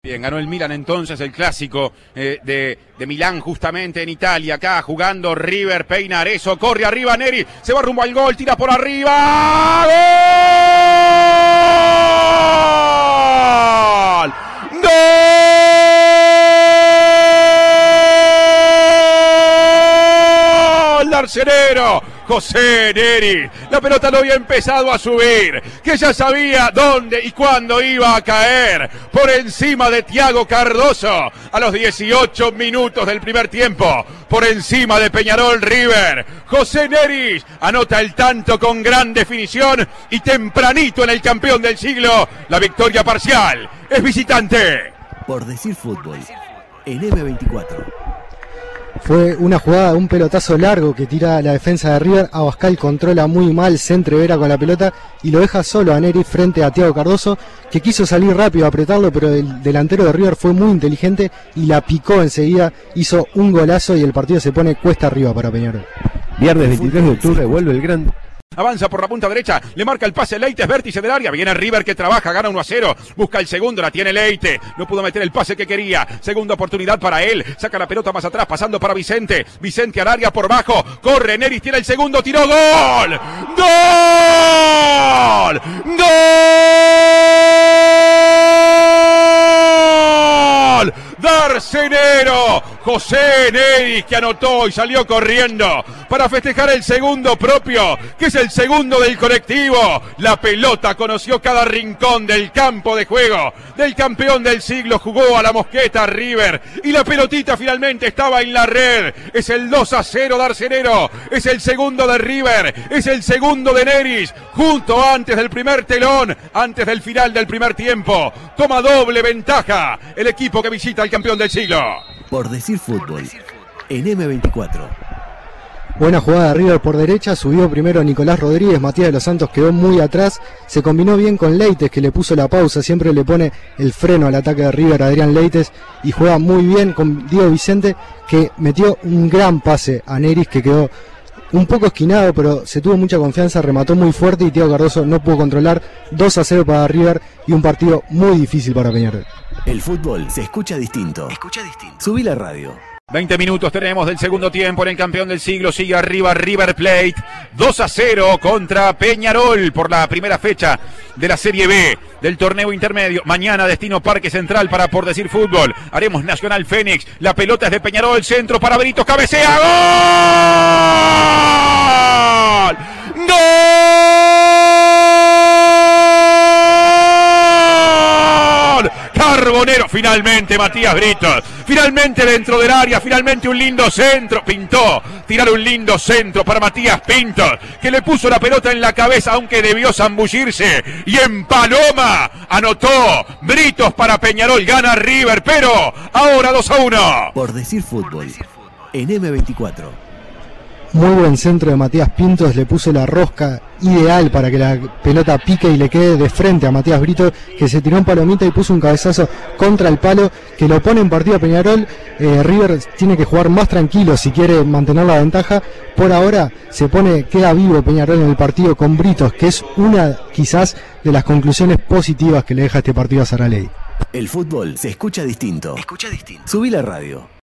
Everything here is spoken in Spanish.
Bien, ganó el Milan entonces el clásico eh, de, de, Milán justamente en Italia, acá jugando River, peina Arezo, corre arriba Neri, se va rumbo al gol, tira por arriba, ¡Gol! ¡Gol! ¡Arcenero! José Neri. La pelota no había empezado a subir, que ya sabía dónde y cuándo iba a caer por encima de Tiago Cardoso a los 18 minutos del primer tiempo, por encima de Peñarol River. José Neri anota el tanto con gran definición y tempranito en el campeón del siglo, la victoria parcial. Es visitante. Por decir fútbol, en M24. Fue una jugada, un pelotazo largo que tira la defensa de River. Abascal controla muy mal, se entrevera con la pelota y lo deja solo a Neri frente a Tiago Cardoso, que quiso salir rápido a apretarlo, pero el delantero de River fue muy inteligente y la picó enseguida. Hizo un golazo y el partido se pone cuesta arriba para Peñarol. Viernes 23 de octubre vuelve el gran Avanza por la punta derecha. Le marca el pase Leite. Es vértice del área. Viene River que trabaja. Gana 1 a 0. Busca el segundo. La tiene Leite. No pudo meter el pase que quería. Segunda oportunidad para él. Saca la pelota más atrás. Pasando para Vicente. Vicente al área por bajo. Corre. Neris tiene el segundo. Tiró. ¡Gol! ¡Gol! ¡Gol! Darcenero. José Neris que anotó y salió corriendo para festejar el segundo propio, que es el segundo del colectivo. La pelota conoció cada rincón del campo de juego. Del campeón del siglo jugó a la mosqueta River y la pelotita finalmente estaba en la red. Es el 2 a 0 de Arcenero. Es el segundo de River. Es el segundo de Neris. Junto antes del primer telón, antes del final del primer tiempo. Toma doble ventaja el equipo que visita al campeón del siglo. Por decir fútbol, en M24. Buena jugada de River por derecha, subió primero Nicolás Rodríguez, Matías de los Santos quedó muy atrás, se combinó bien con Leites que le puso la pausa, siempre le pone el freno al ataque de River Adrián Leites y juega muy bien con Diego Vicente que metió un gran pase a Neris que quedó un poco esquinado, pero se tuvo mucha confianza, remató muy fuerte y Tiago Cardoso no pudo controlar 2 a 0 para River y un partido muy difícil para Peñarol. El fútbol se escucha distinto. Escucha distinto. Subí la radio. 20 minutos tenemos del segundo tiempo en el campeón del siglo. Sigue arriba River Plate. 2 a 0 contra Peñarol por la primera fecha de la Serie B del torneo intermedio. Mañana destino Parque Central para por decir fútbol. Haremos Nacional Fénix. La pelota es de Peñarol. Centro para Benito. Cabecea. ¡Gol! Carbonero. Finalmente Matías Britos Finalmente dentro del área, finalmente un lindo centro. Pintó, tirar un lindo centro para Matías Pinto, que le puso la pelota en la cabeza, aunque debió zambullirse. Y en Paloma anotó Britos para Peñarol, gana River, pero ahora 2 a 1. Por decir fútbol, en M24. Muy buen centro de Matías Pintos, le puso la rosca ideal para que la pelota pique y le quede de frente a Matías Brito, que se tiró un palomita y puso un cabezazo contra el palo, que lo pone en partido a Peñarol. Eh, River tiene que jugar más tranquilo si quiere mantener la ventaja. Por ahora se pone, queda vivo Peñarol en el partido con Britos, que es una quizás de las conclusiones positivas que le deja este partido a Saraley. El fútbol se escucha distinto. Escucha distinto. Subí la radio.